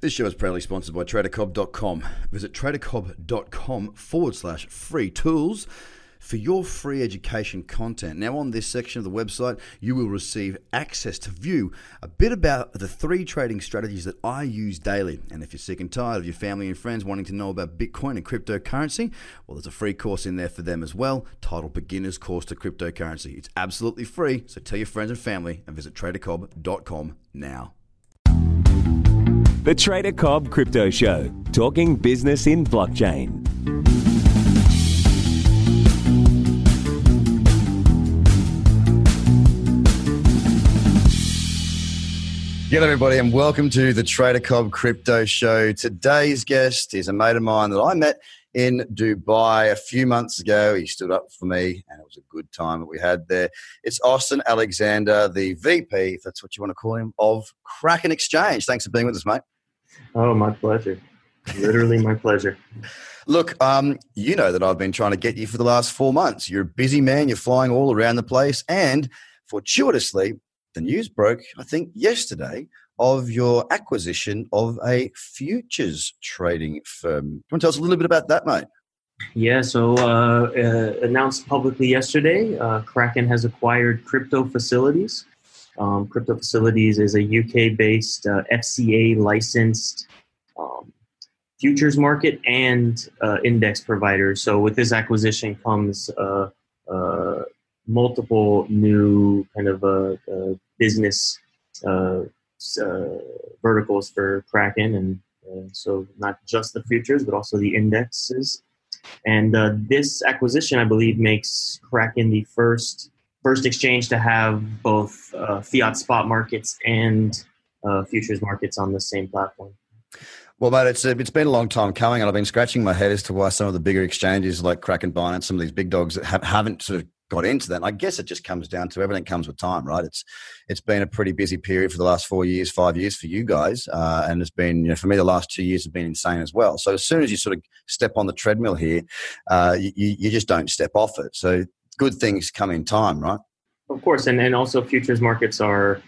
This show is proudly sponsored by TraderCobb.com. Visit TraderCobb.com forward slash free tools for your free education content. Now, on this section of the website, you will receive access to view a bit about the three trading strategies that I use daily. And if you're sick and tired of your family and friends wanting to know about Bitcoin and cryptocurrency, well, there's a free course in there for them as well, titled Beginner's Course to Cryptocurrency. It's absolutely free, so tell your friends and family and visit TraderCobb.com now. The Trader Cobb Crypto Show, talking business in blockchain. G'day, everybody, and welcome to the Trader Cobb Crypto Show. Today's guest is a mate of mine that I met in Dubai a few months ago. He stood up for me, and it was a good time that we had there. It's Austin Alexander, the VP, if that's what you want to call him, of Kraken Exchange. Thanks for being with us, mate. Oh, my pleasure. Literally my pleasure. Look, um, you know that I've been trying to get you for the last four months. You're a busy man, you're flying all around the place, and fortuitously, the news broke, I think, yesterday of your acquisition of a futures trading firm. Do you want to tell us a little bit about that, mate? Yeah, so uh, uh, announced publicly yesterday, uh, Kraken has acquired Crypto Facilities. Um, Crypto Facilities is a UK based uh, FCA licensed um, futures market and uh, index provider. So, with this acquisition comes uh, multiple new kind of uh, uh, business uh, verticals for Kraken, and so not just the futures, but also the indexes. And this acquisition, I believe, makes Kraken the first first exchange to have both fiat spot markets and futures markets on the same platform. Well, mate, it's, it's been a long time coming, and I've been scratching my head as to why some of the bigger exchanges like Kraken, Binance, some of these big dogs have, haven't sort of got into that. And I guess it just comes down to everything comes with time, right? It's it's been a pretty busy period for the last four years, five years for you guys, uh, and it's been you know for me the last two years have been insane as well. So as soon as you sort of step on the treadmill here, uh, you you just don't step off it. So good things come in time, right? Of course, and and also futures markets are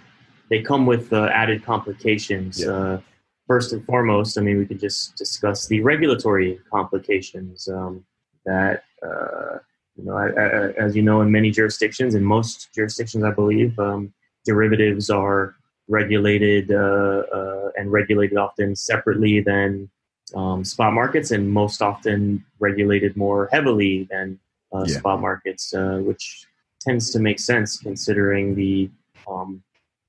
they come with uh, added complications. Yeah. Uh, first and foremost, I mean, we could just discuss the regulatory complications um, that uh, you know, I, I, as you know, in many jurisdictions, in most jurisdictions, I believe, um, derivatives are regulated uh, uh, and regulated often separately than um, spot markets, and most often regulated more heavily than uh, yeah. spot markets, uh, which tends to make sense considering the um,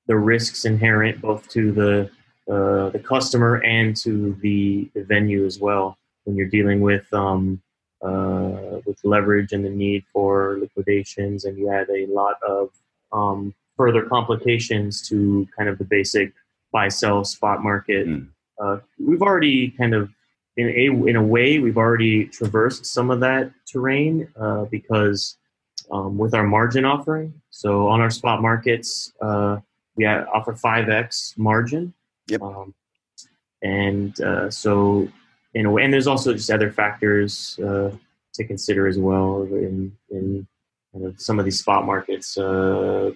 the risks inherent both to the uh, the customer and to the, the venue as well when you're dealing with um, uh, with leverage and the need for liquidations, and you add a lot of um, further complications to kind of the basic buy sell spot market. Mm. Uh, we've already kind of in a in a way we've already traversed some of that terrain uh, because um, with our margin offering. So on our spot markets, uh, we offer five x margin. Yep. Um, and uh, so in a way. And there's also just other factors uh, to consider as well in in kind of some of these spot markets uh,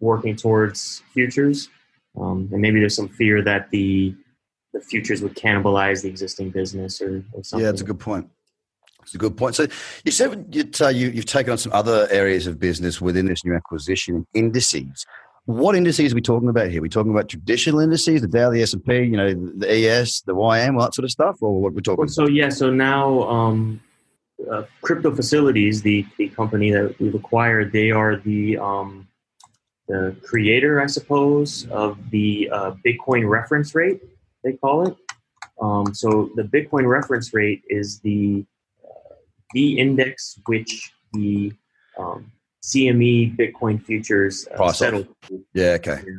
working towards futures, um, and maybe there's some fear that the the futures would cannibalize the existing business or, or something. Yeah, that's a good point. It's a good point. So you said uh, you, you've taken on some other areas of business within this new acquisition, indices. What indices are we talking about here? Are we talking about traditional indices, the Dow, the S and P, you know, the ES, the YM, all that sort of stuff, or what we're talking? So about? yeah, so now um, uh, crypto facilities, the the company that we've acquired, they are the um, the creator, I suppose, of the uh, Bitcoin reference rate. They call it. Um, so the Bitcoin reference rate is the uh, the index which the um, CME Bitcoin futures uh, settled. Yeah, okay. Yeah.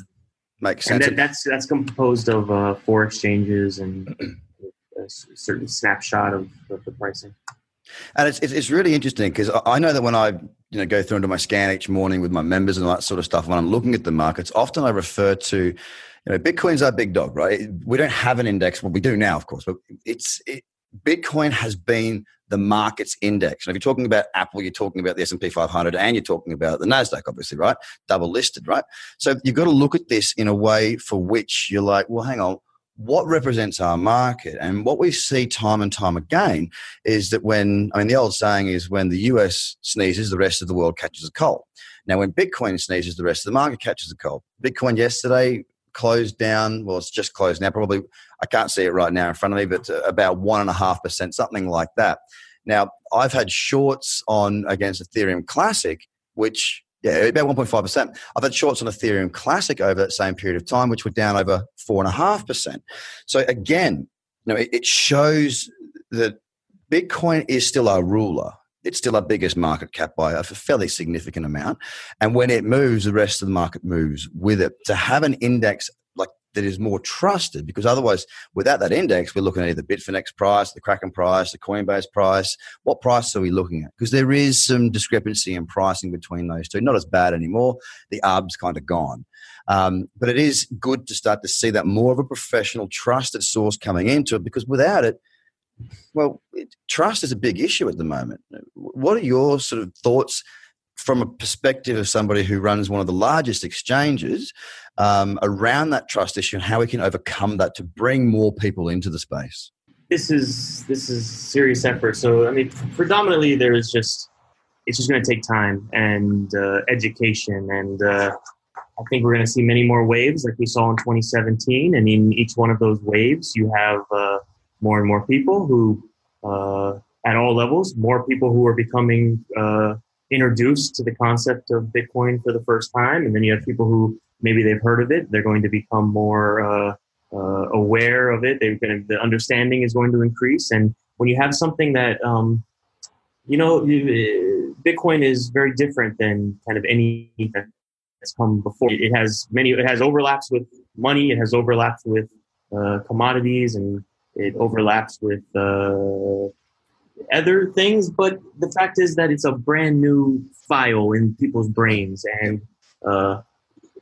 Makes sense. And that, that's that's composed of uh, four exchanges and a certain snapshot of, of the pricing. And it's, it's really interesting because I know that when I you know go through into my scan each morning with my members and all that sort of stuff, when I'm looking at the markets, often I refer to you know Bitcoin's our big dog, right? We don't have an index. Well, we do now, of course, but it's it, Bitcoin has been the market's index. And if you're talking about Apple, you're talking about the S&P 500 and you're talking about the NASDAQ, obviously, right? Double listed, right? So you've got to look at this in a way for which you're like, well, hang on, what represents our market. And what we see time and time again is that when, I mean, the old saying is when the US sneezes, the rest of the world catches a cold. Now, when Bitcoin sneezes, the rest of the market catches a cold. Bitcoin yesterday closed down, well, it's just closed now, probably, I can't see it right now in front of me, but uh, about 1.5%, something like that. Now, I've had shorts on against Ethereum Classic, which yeah, about 1.5%. I've had shorts on Ethereum Classic over that same period of time, which were down over 4.5%. So again, you know, it shows that Bitcoin is still our ruler. It's still our biggest market cap by a fairly significant amount. And when it moves, the rest of the market moves with it. To have an index like that is more trusted because otherwise without that index we're looking at either bitfinex price the kraken price the coinbase price. What price are we looking at? Because there is some discrepancy in pricing between those two. Not as bad anymore. The arb's kind of gone. Um, but it is good to start to see that more of a professional trusted source coming into it because without it well trust is a big issue at the moment what are your sort of thoughts from a perspective of somebody who runs one of the largest exchanges um, around that trust issue and how we can overcome that to bring more people into the space? This is this is serious effort. So I mean, predominantly there is just it's just going to take time and uh, education, and uh, I think we're going to see many more waves like we saw in 2017. And in each one of those waves, you have uh, more and more people who, uh, at all levels, more people who are becoming uh, introduced to the concept of Bitcoin for the first time, and then you have people who maybe they've heard of it. They're going to become more uh, uh, aware of it. They're going to, the understanding is going to increase. And when you have something that, um, you know, Bitcoin is very different than kind of any that's come before. It has many, it has overlaps with money. It has overlaps with uh, commodities and it overlaps with uh, other things. But the fact is that it's a brand new file in people's brains. And uh,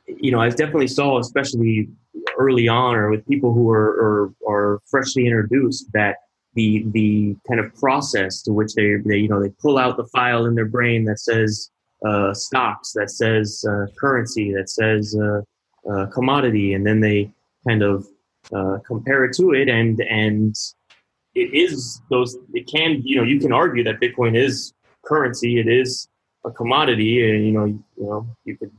you know, I definitely saw, especially early on or with people who are, are, are freshly introduced, that the the kind of process to which they, they you know they pull out the file in their brain that says uh, stocks, that says uh, currency, that says uh, uh commodity, and then they kind of uh, compare it to it, and and it is those. It can you know you can argue that Bitcoin is currency, it is a commodity, and you know you know you could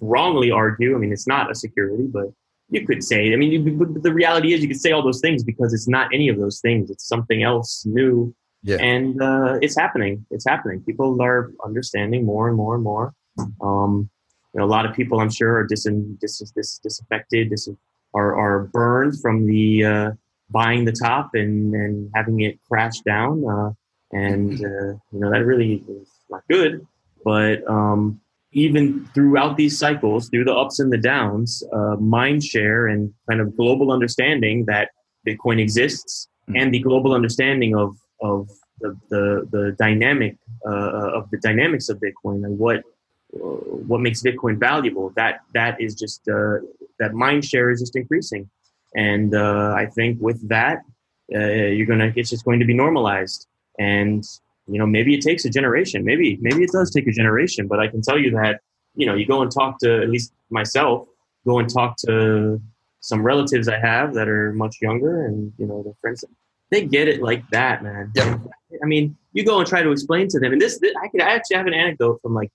wrongly argue. I mean, it's not a security, but you could say. I mean, you, the reality is, you could say all those things because it's not any of those things. It's something else new, yeah. and uh, it's happening. It's happening. People are understanding more and more and more. Um, you know, a lot of people, I'm sure, are dis, dis, dis disaffected, dis, are are burned from the uh, buying the top and and having it crash down, uh, and uh, you know that really is not good. But um, even throughout these cycles, through the ups and the downs, uh, mind share and kind of global understanding that Bitcoin exists mm-hmm. and the global understanding of, of the, the, the dynamic uh, of the dynamics of Bitcoin and what uh, what makes Bitcoin valuable. That that is just uh, that mind share is just increasing, and uh, I think with that, uh, you're gonna it's just going to be normalized. And you know maybe it takes a generation. Maybe maybe it does take a generation but i can tell you that you know you go and talk to at least myself go and talk to some relatives i have that are much younger and you know their friends. They get it like that man. Yeah. i mean you go and try to explain to them. And this, this i could I actually have an anecdote from like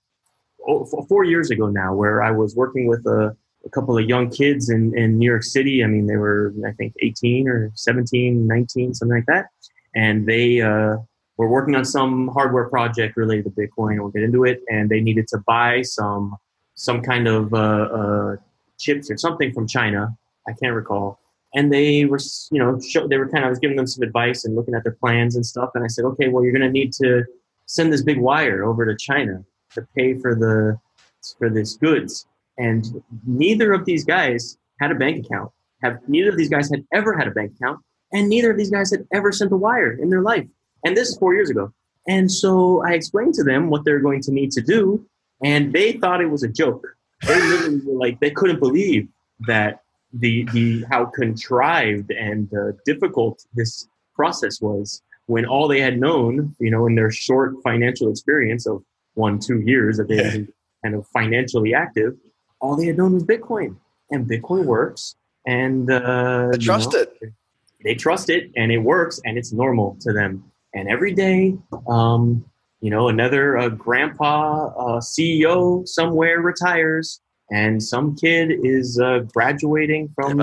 oh, four years ago now where i was working with a, a couple of young kids in, in new york city i mean they were i think 18 or 17 19 something like that and they uh, we're working on some hardware project related to Bitcoin. We'll get into it, and they needed to buy some some kind of uh, uh, chips or something from China. I can't recall. And they were, you know, show, they were kind of I was giving them some advice and looking at their plans and stuff. And I said, okay, well, you're going to need to send this big wire over to China to pay for the for this goods. And neither of these guys had a bank account. Have neither of these guys had ever had a bank account, and neither of these guys had ever sent a wire in their life. And this is four years ago. And so I explained to them what they're going to need to do, and they thought it was a joke. They literally were like, they couldn't believe that the the how contrived and uh, difficult this process was when all they had known, you know, in their short financial experience of one two years that they had been kind of financially active, all they had known was Bitcoin, and Bitcoin works, and uh, they trust know, it. They trust it, and it works, and it's normal to them. And every day, um, you know, another uh, grandpa uh, CEO somewhere retires, and some kid is uh, graduating from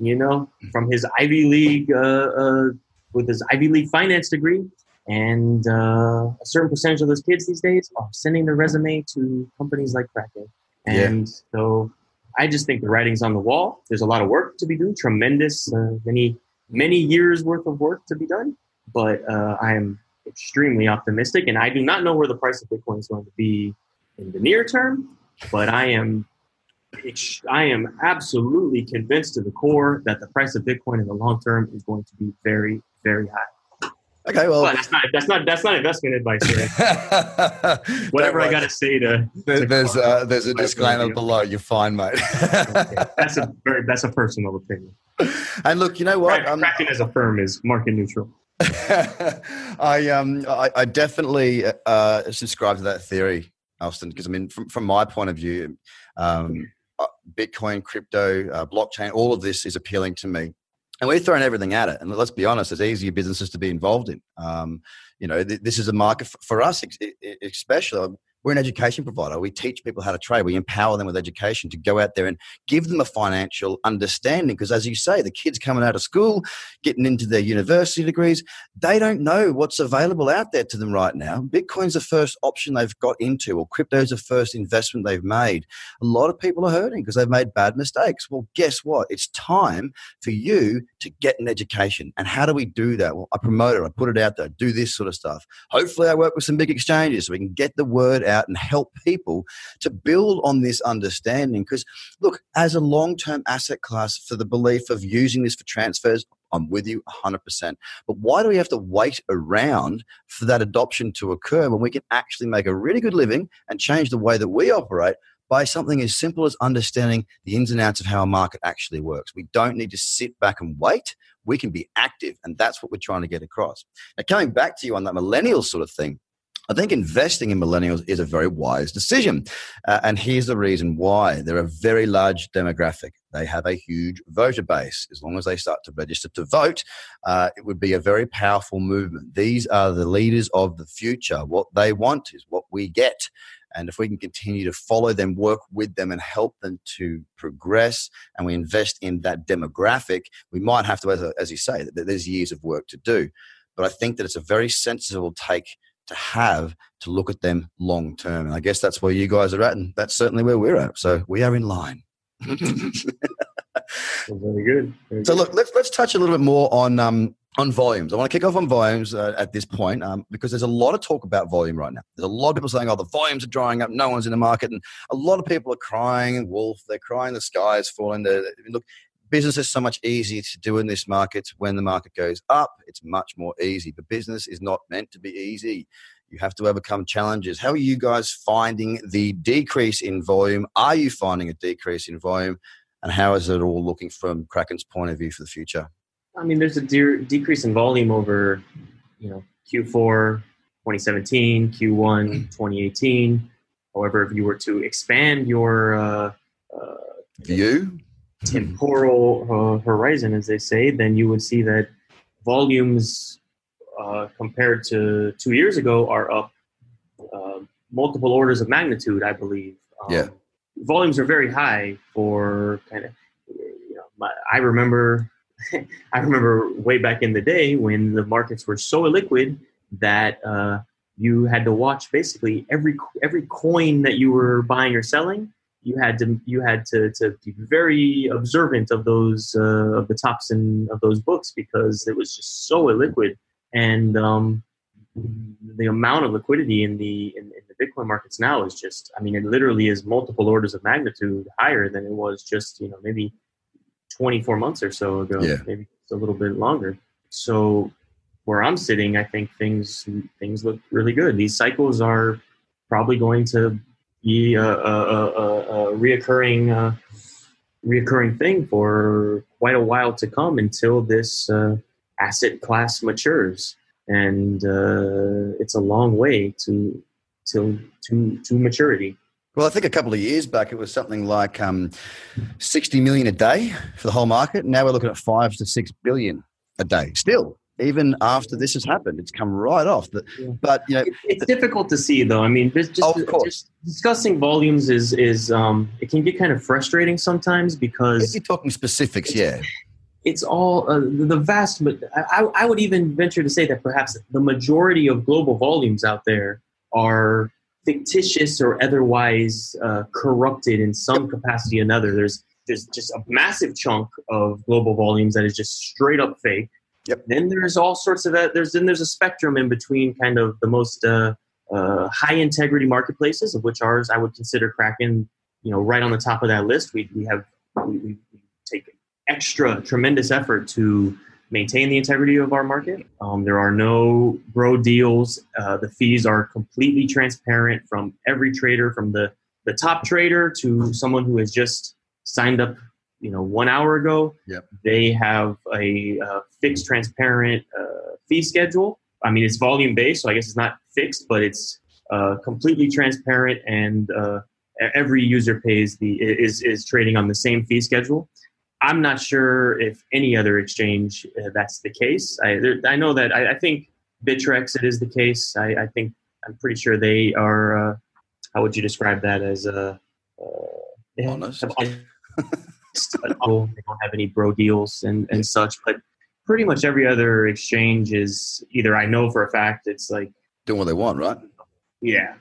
you know from his Ivy League uh, uh, with his Ivy League finance degree, and uh, a certain percentage of those kids these days are sending their resume to companies like Kraken. And yeah. so I just think the writing's on the wall. There's a lot of work to be done, tremendous, uh, many, many years worth of work to be done. But uh, I am extremely optimistic, and I do not know where the price of Bitcoin is going to be in the near term. But I am, I am absolutely convinced to the core that the price of Bitcoin in the long term is going to be very, very high. Okay, well, that's not that's not that's not investment advice. Whatever I got to say to, there, there's uh, there's a disclaimer below. You're fine, mate. okay. That's a very that's a personal opinion. And look, you know what? Kraken, Kraken as a firm is market neutral. I um I, I definitely uh, subscribe to that theory, Austin, because I mean, from from my point of view, um, uh, Bitcoin, crypto, uh, blockchain, all of this is appealing to me and we're throwing everything at it. And let's be honest, it's easier businesses to be involved in. Um, you know, th- this is a market for, for us, especially we're an education provider. We teach people how to trade. We empower them with education to go out there and give them a financial understanding. Because as you say, the kids coming out of school, getting into their university degrees, they don't know what's available out there to them right now. Bitcoin's the first option they've got into, or crypto's the first investment they've made. A lot of people are hurting because they've made bad mistakes. Well, guess what? It's time for you to get an education. And how do we do that? Well, I promote it, I put it out there, I do this sort of stuff. Hopefully, I work with some big exchanges so we can get the word out out and help people to build on this understanding. Because, look, as a long term asset class, for the belief of using this for transfers, I'm with you 100%. But why do we have to wait around for that adoption to occur when we can actually make a really good living and change the way that we operate by something as simple as understanding the ins and outs of how a market actually works? We don't need to sit back and wait. We can be active, and that's what we're trying to get across. Now, coming back to you on that millennial sort of thing, I think investing in millennials is a very wise decision. Uh, and here's the reason why. They're a very large demographic. They have a huge voter base. As long as they start to register to vote, uh, it would be a very powerful movement. These are the leaders of the future. What they want is what we get. And if we can continue to follow them, work with them, and help them to progress, and we invest in that demographic, we might have to, as, as you say, there's years of work to do. But I think that it's a very sensible take to have to look at them long term. And I guess that's where you guys are at, and that's certainly where we're at. So we are in line. very good. Very so look, let's let's touch a little bit more on um, on volumes. I want to kick off on volumes uh, at this point um, because there's a lot of talk about volume right now. There's a lot of people saying, "Oh, the volumes are drying up. No one's in the market," and a lot of people are crying wolf. They're crying the sky is falling. They're, look, business is so much easier to do in this market. When the market goes up, it's much more easy. But business is not meant to be easy. You have to overcome challenges. How are you guys finding the decrease in volume? Are you finding a decrease in volume? And how is it all looking from Kraken's point of view for the future? I mean, there's a de- decrease in volume over, you know, Q4 2017, Q1 2018. However, if you were to expand your uh, uh, view, temporal uh, horizon, as they say, then you would see that volumes uh, compared to two years ago are up uh, multiple orders of magnitude, I believe. Um, yeah. Volumes are very high for kind of, you know, my, I remember, I remember way back in the day when the markets were so illiquid that uh, you had to watch basically every every coin that you were buying or selling you had to you had to, to be very observant of those uh, of the tops and of those books because it was just so illiquid. And um, the amount of liquidity in the in, in, the Bitcoin markets now is just I mean it literally is multiple orders of magnitude higher than it was just you know maybe 24 months or so ago yeah. maybe a little bit longer. So where I'm sitting I think things things look really good. These cycles are probably going to be a, a, a, a reoccurring uh, reoccurring thing for quite a while to come until this uh, asset class matures, and uh, it's a long way to to to to maturity. Well, I think a couple of years back it was something like um, 60 million a day for the whole market. Now we're looking at five to six billion a day. Still, even after this has happened, it's come right off. But, but you know, it's difficult to see though. I mean, just, just, of course. just discussing volumes is is um, it can get kind of frustrating sometimes because if you're talking specifics, yeah, it's all uh, the vast. I, I would even venture to say that perhaps the majority of global volumes out there are fictitious or otherwise uh, corrupted in some capacity or another. There's there's just a massive chunk of global volumes that is just straight up fake Yep. Then there's all sorts of that. There's then there's a spectrum in between kind of the most uh, uh, high integrity marketplaces, of which ours I would consider Kraken, you know, right on the top of that list. We we have we, we take extra tremendous effort to maintain the integrity of our market. Um, there are no bro deals. Uh, the fees are completely transparent from every trader, from the the top trader to someone who has just signed up you know one hour ago. Yep. They have a uh, fixed, transparent uh, fee schedule. I mean, it's volume based, so I guess it's not fixed, but it's uh, completely transparent, and uh, every user pays the is is trading on the same fee schedule. I'm not sure if any other exchange uh, that's the case. I there, I know that I, I, think Bittrex it is the case. I, I think I'm pretty sure they are. Uh, how would you describe that as a honest? they don't have any bro deals and, and such. But pretty much every other exchange is either I know for a fact it's like doing what they want, right? Yeah,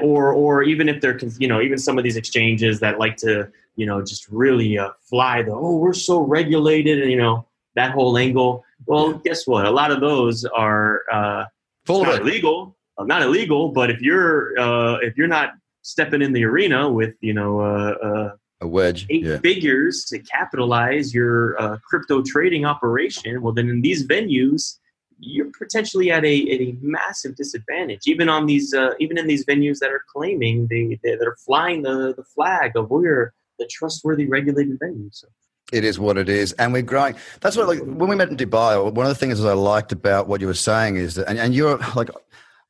or or even if they're you know even some of these exchanges that like to you know just really uh, fly the oh we're so regulated and you know that whole angle. Well, guess what? A lot of those are uh, full not illegal, uh, not illegal. But if you're uh, if you're not stepping in the arena with you know uh, uh a wedge, eight yeah. figures to capitalize your uh, crypto trading operation, well, then in these venues, you're potentially at a, at a massive disadvantage. Even on these, uh, even in these venues that are claiming they, they that are flying the, the flag of we're the trustworthy regulated venue. So. It is what it is, and we're growing. That's what, like, when we met in Dubai, one of the things that I liked about what you were saying is that, and, and you're like,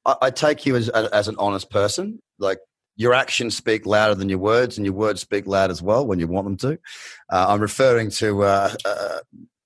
I, I take you as as an honest person. Like your actions speak louder than your words, and your words speak loud as well when you want them to. Uh, I'm referring to uh, uh,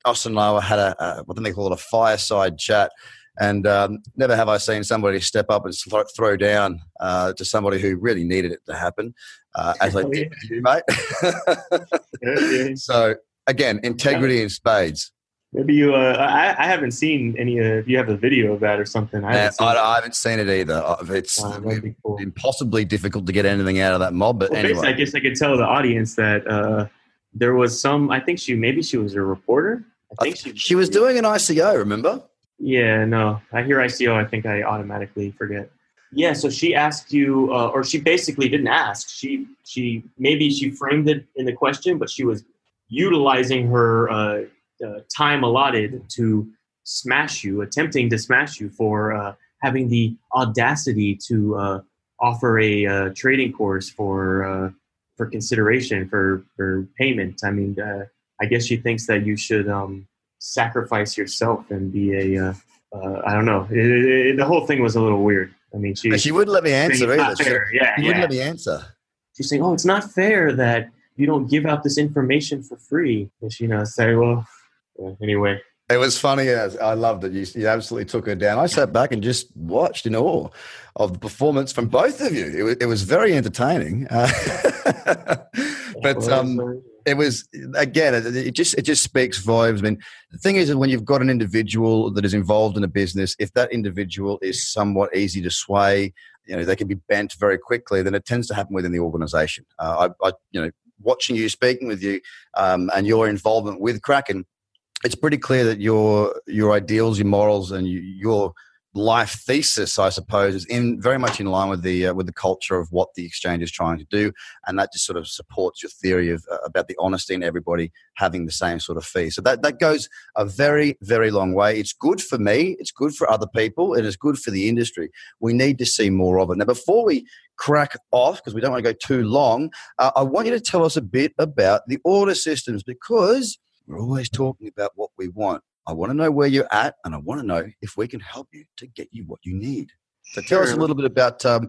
Austin and I had a, a, what do they call it a fireside chat, and um, never have I seen somebody step up and throw down uh, to somebody who really needed it to happen, uh, as I did you, mate. yeah, yeah. So again, integrity in spades. Maybe you. Uh, I, I haven't seen any. Uh, if you have a video of that or something, I haven't, I, I haven't seen it either. Uh, it's uh, cool. impossibly difficult to get anything out of that mob. But well, anyway, I guess I could tell the audience that uh, there was some. I think she maybe she was a reporter. I think she she was doing an ICO. Remember? Yeah. No, I hear ICO. I think I automatically forget. Yeah. So she asked you, uh, or she basically didn't ask. She she maybe she framed it in the question, but she was utilizing her uh, time allotted to smash you, attempting to smash you for uh, having the audacity to uh, offer a uh, trading course for uh, for consideration for for payment. I mean, uh, I guess she thinks that you should um, sacrifice yourself and be a I don't know. It, it, the whole thing was a little weird. I mean, she she wouldn't let me answer either. She, yeah, she yeah. wouldn't let me answer. She's saying, "Oh, it's not fair that." You don't give out this information for free. And she, you know, say, well, anyway. It was funny. I loved it. You, you, absolutely took her down. I sat back and just watched in awe of the performance from both of you. It was, it was very entertaining. Uh, but um, it was again, it, just it just speaks volumes. I mean, the thing is that when you've got an individual that is involved in a business, if that individual is somewhat easy to sway, you know, they can be bent very quickly. Then it tends to happen within the organisation. Uh, I, I, you know, watching you, speaking with you, um, and your involvement with Kraken it's pretty clear that your your ideals, your morals, and you, your life thesis, I suppose, is in very much in line with the uh, with the culture of what the exchange is trying to do, and that just sort of supports your theory of uh, about the honesty and everybody having the same sort of fee. So that that goes a very very long way. It's good for me. It's good for other people. and It is good for the industry. We need to see more of it. Now, before we crack off, because we don't want to go too long, uh, I want you to tell us a bit about the order systems because we're always talking about what we want. I want to know where you're at, and I want to know if we can help you to get you what you need. So tell us a little bit about um,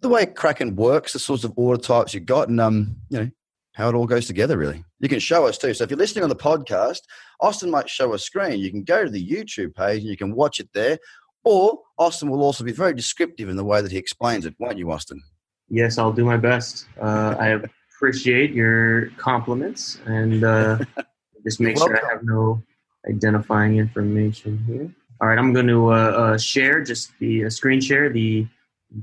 the way Kraken works, the sorts of order types you got, and um, you know how it all goes together. Really, you can show us too. So if you're listening on the podcast, Austin might show a screen. You can go to the YouTube page and you can watch it there. Or Austin will also be very descriptive in the way that he explains it, won't you, Austin? Yes, I'll do my best. Uh, I appreciate your compliments and uh, just make sure I have no identifying information here. All right, I'm going to uh, uh, share just the uh, screen share the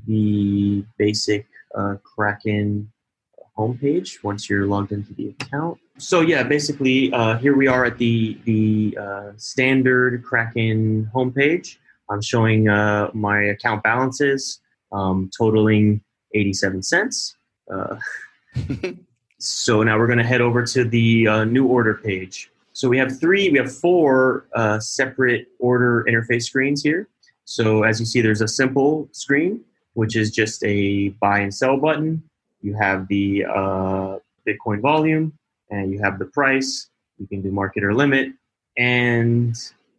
the basic uh, Kraken homepage once you're logged into the account. So yeah, basically uh, here we are at the the uh, standard Kraken homepage. I'm showing my account balances um, totaling 87 cents. so now we're going to head over to the new order page. So we have three, we have four uh, separate order interface screens here. So as you see, there's a simple screen, which is just a buy and sell button. You have the uh, Bitcoin volume, and you have the price. You can do market or limit, and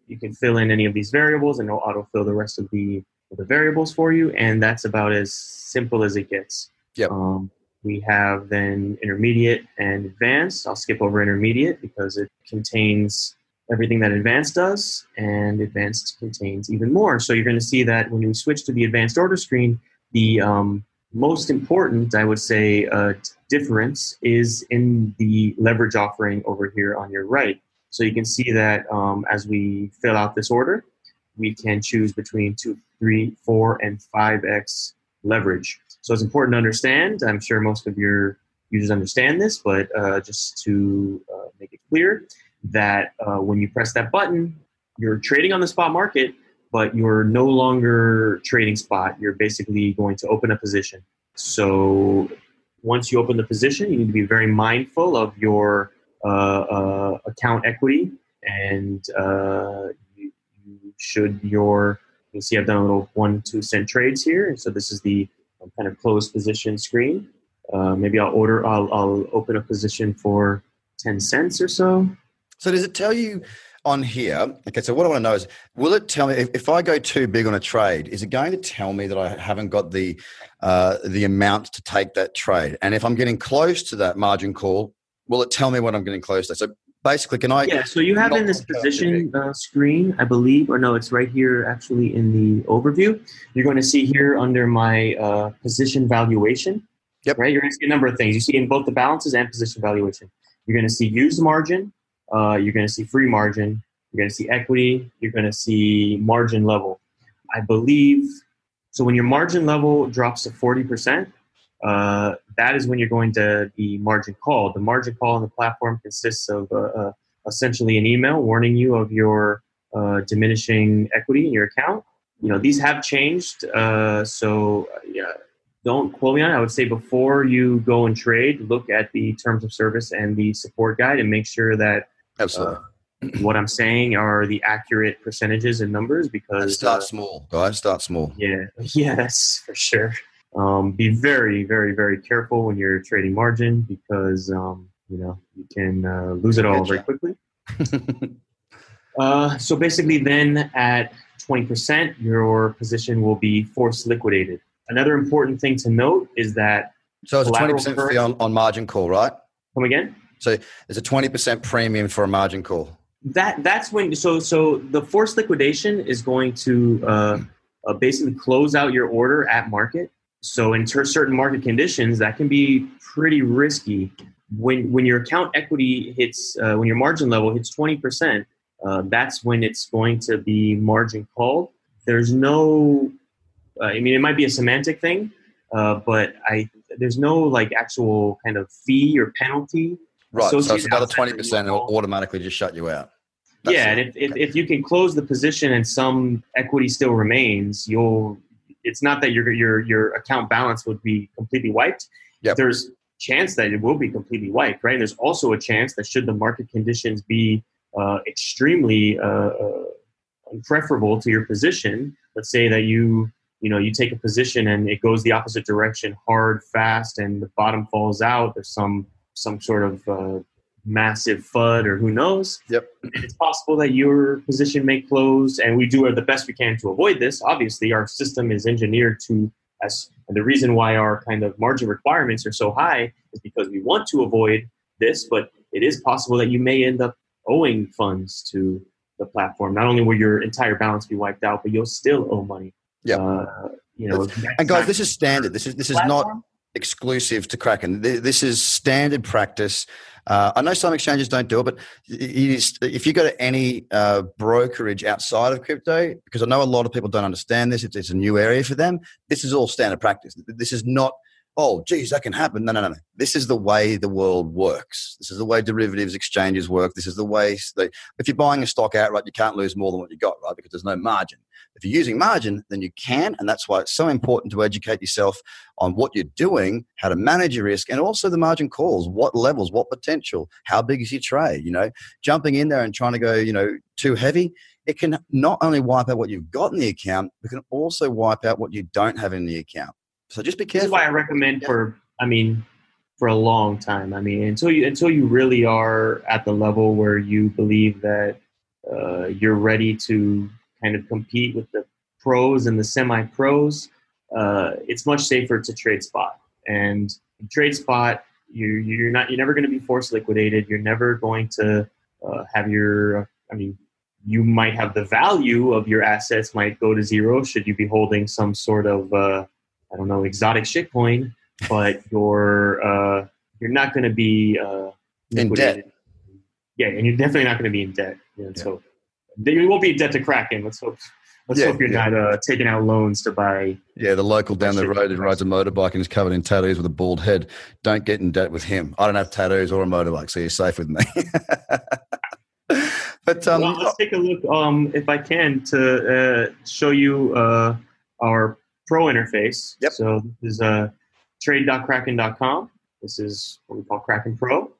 you can fill in any of these variables, and it'll autofill the rest of the the variables for you. And that's about as simple as it gets. Yep. Um, we have then intermediate and advanced. I'll skip over intermediate because it contains everything that advanced does, and advanced contains even more. So you're going to see that when we switch to the advanced order screen, the um, most important, I would say, uh, difference is in the leverage offering over here on your right. So you can see that um, as we fill out this order, we can choose between two, three, four, and 5x leverage. So it's important to understand. I'm sure most of your users understand this, but uh, just to uh, make it clear that uh, when you press that button, you're trading on the spot market, but you're no longer trading spot. You're basically going to open a position. So once you open the position, you need to be very mindful of your uh, uh, account equity, and uh, you, should your you see I've done a little one two cent trades here, so this is the kind of closed position screen. Uh, maybe I'll order, I'll, I'll open a position for 10 cents or so. So does it tell you on here? Okay, so what I want to know is, will it tell me if, if I go too big on a trade? Is it going to tell me that I haven't got the uh, the amount to take that trade? And if I'm getting close to that margin call, will it tell me what I'm getting close to? So basically, can I? Yeah. So you have in this position uh, screen, I believe, or no, it's right here actually in the overview. You're going to see here under my uh, position valuation. Yep. Right. You're going to see a number of things. You see in both the balances and position valuation. You're going to see used margin. Uh, you're going to see free margin. You're going to see equity. You're going to see margin level. I believe. So when your margin level drops to forty percent, uh, that is when you're going to be margin call. The margin call on the platform consists of uh, uh, essentially an email warning you of your uh, diminishing equity in your account. You know these have changed, uh, so yeah, don't quote me on it. I would say before you go and trade, look at the terms of service and the support guide and make sure that absolutely what I'm saying are the accurate percentages and numbers because start small, guys. Start small. Yeah, yeah, that's for sure. Um, be very, very, very careful when you're trading margin because um, you know you can uh, lose it all very quickly. uh, so basically, then at 20%, your position will be forced liquidated. Another important thing to note is that so it's a 20% fee on, on margin call, right? Come again? So there's a 20% premium for a margin call. That that's when so so the forced liquidation is going to uh, uh, basically close out your order at market so in ter- certain market conditions, that can be pretty risky. When when your account equity hits, uh, when your margin level hits twenty percent, uh, that's when it's going to be margin called. There's no, uh, I mean, it might be a semantic thing, uh, but I there's no like actual kind of fee or penalty. Right. So it's another twenty percent. It'll automatically just shut you out. That's yeah, it. and if, if, if you can close the position and some equity still remains, you'll it's not that your your your account balance would be completely wiped. Yep. There's chance that it will be completely wiped, right? And there's also a chance that should the market conditions be uh, extremely uh, uh, unpreferable to your position, let's say that you you know you take a position and it goes the opposite direction, hard, fast, and the bottom falls out. There's some some sort of uh, massive FUD or who knows. Yep. It's possible that your position may close, and we do the best we can to avoid this. Obviously, our system is engineered to as and the reason why our kind of margin requirements are so high is because we want to avoid this, but it is possible that you may end up owing funds to the platform. Not only will your entire balance be wiped out, but you'll still owe money. Yeah. Uh, you know, and guys, this is standard. This is this is not exclusive to Kraken. This is standard practice. Uh, I know some exchanges don't do it, but it is, if you go to any uh, brokerage outside of crypto, because I know a lot of people don't understand this, it's, it's, a new area for them. This is all standard practice. This is not, oh, geez, that can happen. No, no, no, no. This is the way the world works. This is the way derivatives exchanges work. This is the way if you're buying a stock outright, you can't lose more than what you got, right? Because there's no margin. If you're using margin, then you can. And that's why it's so important to educate yourself on what you're doing, how to manage your risk, and also the margin calls, what levels, what potential, how big is your trade. You know, jumping in there and trying to go, you know, too heavy, it can not only wipe out what you've got in the account, but it can also wipe out what you don't have in the account. So just be careful. That's why I recommend for, I mean, for a long time. I mean, until you until you really are at the level where you believe that uh, you're ready to kind of compete with the pros and the semi pros, uh, it's much safer to trade spot. And trade spot, you you're not you're never going to be forced liquidated. You're never going to uh, have your I mean you might have the value of your assets might go to zero should you be holding some sort of uh, I don't know exotic shitcoin, but you're uh, you're not going to be uh, in debt. Yeah, and you're definitely not going to be in debt. You know, yeah. So you won't be in debt to Kraken. Let's hope. Let's yeah, hope you're yeah. not uh, taking out loans to buy. Yeah, the local down the road who rides a motorbike and is covered in tattoos with a bald head. Don't get in debt with him. I don't have tattoos or a motorbike, so you're safe with me. but um, well, let's take a look, um, if I can, to uh, show you uh, our pro interface. Yep. So this is uh, trade.kraken.com. This is what we call Kraken Pro.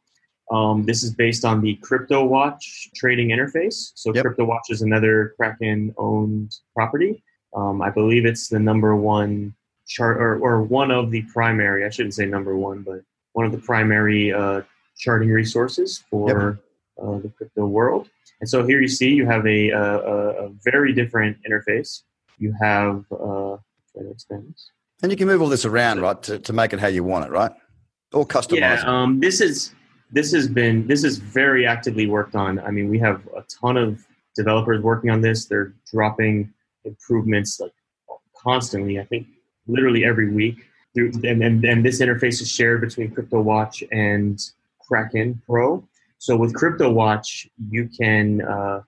Um, this is based on the CryptoWatch trading interface. So yep. CryptoWatch is another Kraken-owned property. Um, I believe it's the number one chart, or, or one of the primary. I shouldn't say number one, but one of the primary uh, charting resources for yep. uh, the crypto world. And so here you see you have a, a, a very different interface. You have uh, and you can move all this around, right, to, to make it how you want it, right? Or customize. Yeah, um, this is this has been this is very actively worked on. I mean, we have a ton of developers working on this. They're dropping improvements like constantly. I think literally every week. And, and, and this interface is shared between CryptoWatch and Kraken Pro. So with CryptoWatch, you can uh,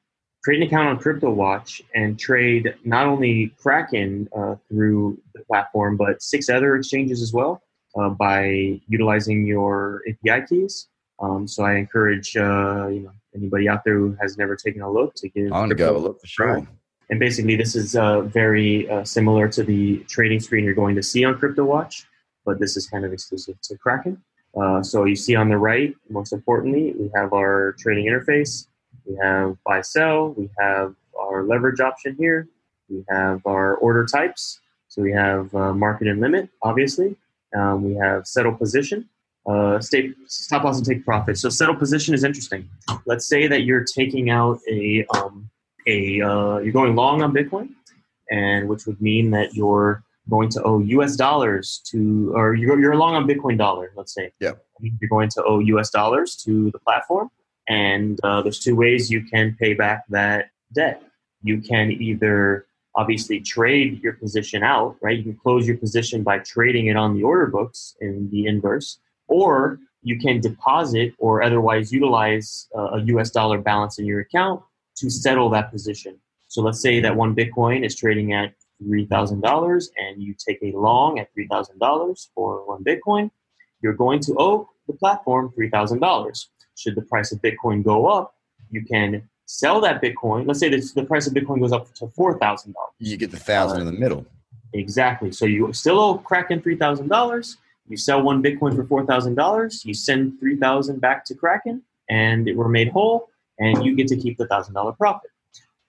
create an account on CryptoWatch and trade not only Kraken uh, through the platform, but six other exchanges as well uh, by utilizing your API keys. Um, so I encourage uh, you know anybody out there who has never taken a look to give. I want to go a look for sure. And basically, this is uh, very uh, similar to the trading screen you're going to see on CryptoWatch, but this is kind of exclusive to Kraken. Uh, so you see on the right, most importantly, we have our trading interface. We have buy sell. We have our leverage option here. We have our order types. So we have uh, market and limit, obviously. Um, we have settle position uh, stay, stop loss and take profit. So settle position is interesting. Let's say that you're taking out a um, a uh, you're going long on Bitcoin, and which would mean that you're going to owe U.S. dollars to, or you're, you're long on Bitcoin dollar. Let's say. Yeah. You're going to owe U.S. dollars to the platform, and uh, there's two ways you can pay back that debt. You can either obviously trade your position out, right? You can close your position by trading it on the order books in the inverse, or you can deposit or otherwise utilize uh, a US dollar balance in your account to settle that position. So let's say that one Bitcoin is trading at $3,000 and you take a long at $3,000 for one Bitcoin. You're going to owe the platform $3,000. Should the price of Bitcoin go up, you can sell that Bitcoin. Let's say that the price of Bitcoin goes up to $4,000. You get the thousand in the middle. Exactly. So you still owe Kraken $3,000 you sell one Bitcoin for four thousand dollars. You send three thousand back to Kraken, and we're made whole, and you get to keep the thousand dollar profit.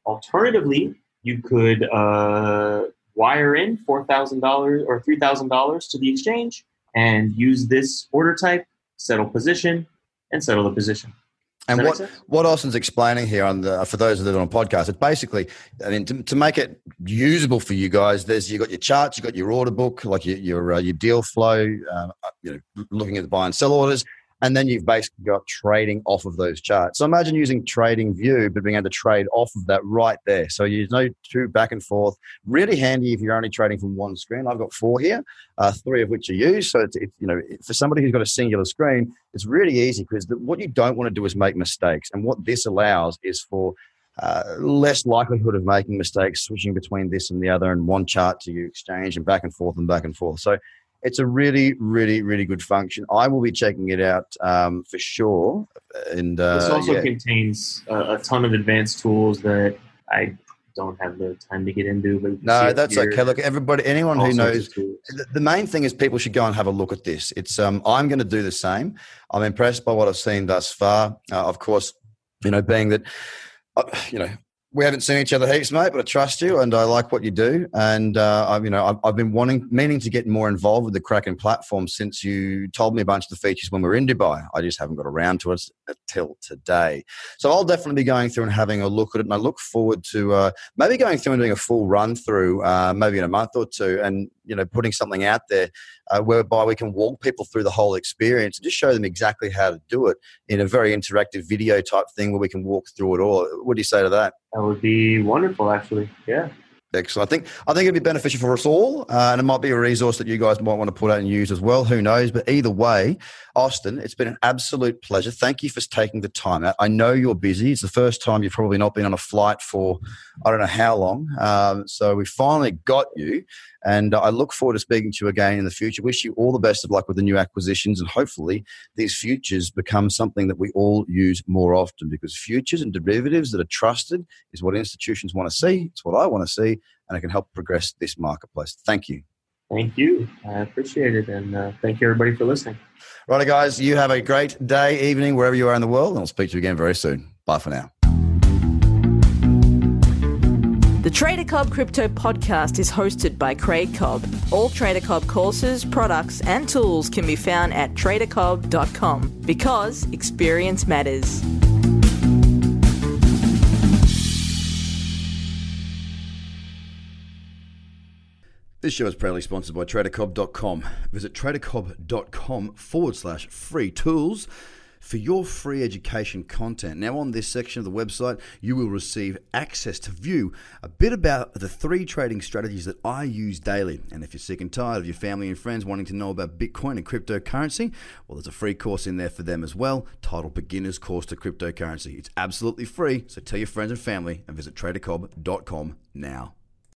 Alternatively, you could uh, wire in four thousand dollars or three thousand dollars to the exchange and use this order type, settle position, and settle the position. And what, what Austin's explaining here on the for those that are on podcast, it's basically, I mean, to, to, make it usable for you guys, there's you got your charts, you got your order book, like your your, uh, your deal flow, uh, you know, looking at the buy and sell orders, and then you've basically got trading off of those charts. So imagine using Trading View, but being able to trade off of that right there. So you know two back and forth. Really handy if you're only trading from one screen. I've got four here, uh, three of which are used. So it's, it's, you know for somebody who's got a singular screen, it's really easy because what you don't want to do is make mistakes. And what this allows is for uh, less likelihood of making mistakes switching between this and the other and one chart to your exchange and back and forth and back and forth. So it's a really, really, really good function. I will be checking it out um, for sure. And uh, this also yeah. contains a, a, ton of advanced tools that I don't have the time to get into. But no, that's okay. Look, everybody, anyone who knows, the main thing is people should go and have a look at this. It's um, I'm going to do the same. I'm impressed by what I've seen thus far. Uh, of course, you know, being that, uh, you know, we haven't seen each other heaps, mate, but I trust you and I like what you do. And uh, I, you know, I've, I've, been wanting, meaning to get more involved with the Kraken platform since you told me a bunch of the features when we were in Dubai. I just haven't got around to it until today. So I'll definitely be going through and having a look at it. And I look forward to uh, maybe going through and doing a full run through, uh, maybe in a month or two, and you know, putting something out there uh, whereby we can walk people through the whole experience and just show them exactly how to do it in a very interactive video type thing where we can walk through it all. What do you say to that? That would be wonderful, actually. Yeah. Excellent. I think I think it'd be beneficial for us all, uh, and it might be a resource that you guys might want to put out and use as well. Who knows? But either way, Austin, it's been an absolute pleasure. Thank you for taking the time out. I know you're busy. It's the first time you've probably not been on a flight for I don't know how long. Um, so we finally got you, and I look forward to speaking to you again in the future. Wish you all the best of luck with the new acquisitions, and hopefully these futures become something that we all use more often because futures and derivatives that are trusted is what institutions want to see. It's what I want to see, and it can help progress this marketplace. Thank you. Thank you. I appreciate it, and uh, thank you everybody for listening. Righto, guys. You have a great day, evening, wherever you are in the world, and I'll speak to you again very soon. Bye for now. The Trader Cobb Crypto Podcast is hosted by Craig Cobb. All Trader Cobb courses, products, and tools can be found at tradercobb.com because experience matters. This show is proudly sponsored by TraderCobb.com. Visit TraderCobb.com forward slash free tools for your free education content. Now, on this section of the website, you will receive access to view a bit about the three trading strategies that I use daily. And if you're sick and tired of your family and friends wanting to know about Bitcoin and cryptocurrency, well, there's a free course in there for them as well, titled Beginner's Course to Cryptocurrency. It's absolutely free, so tell your friends and family and visit tradercobb.com now.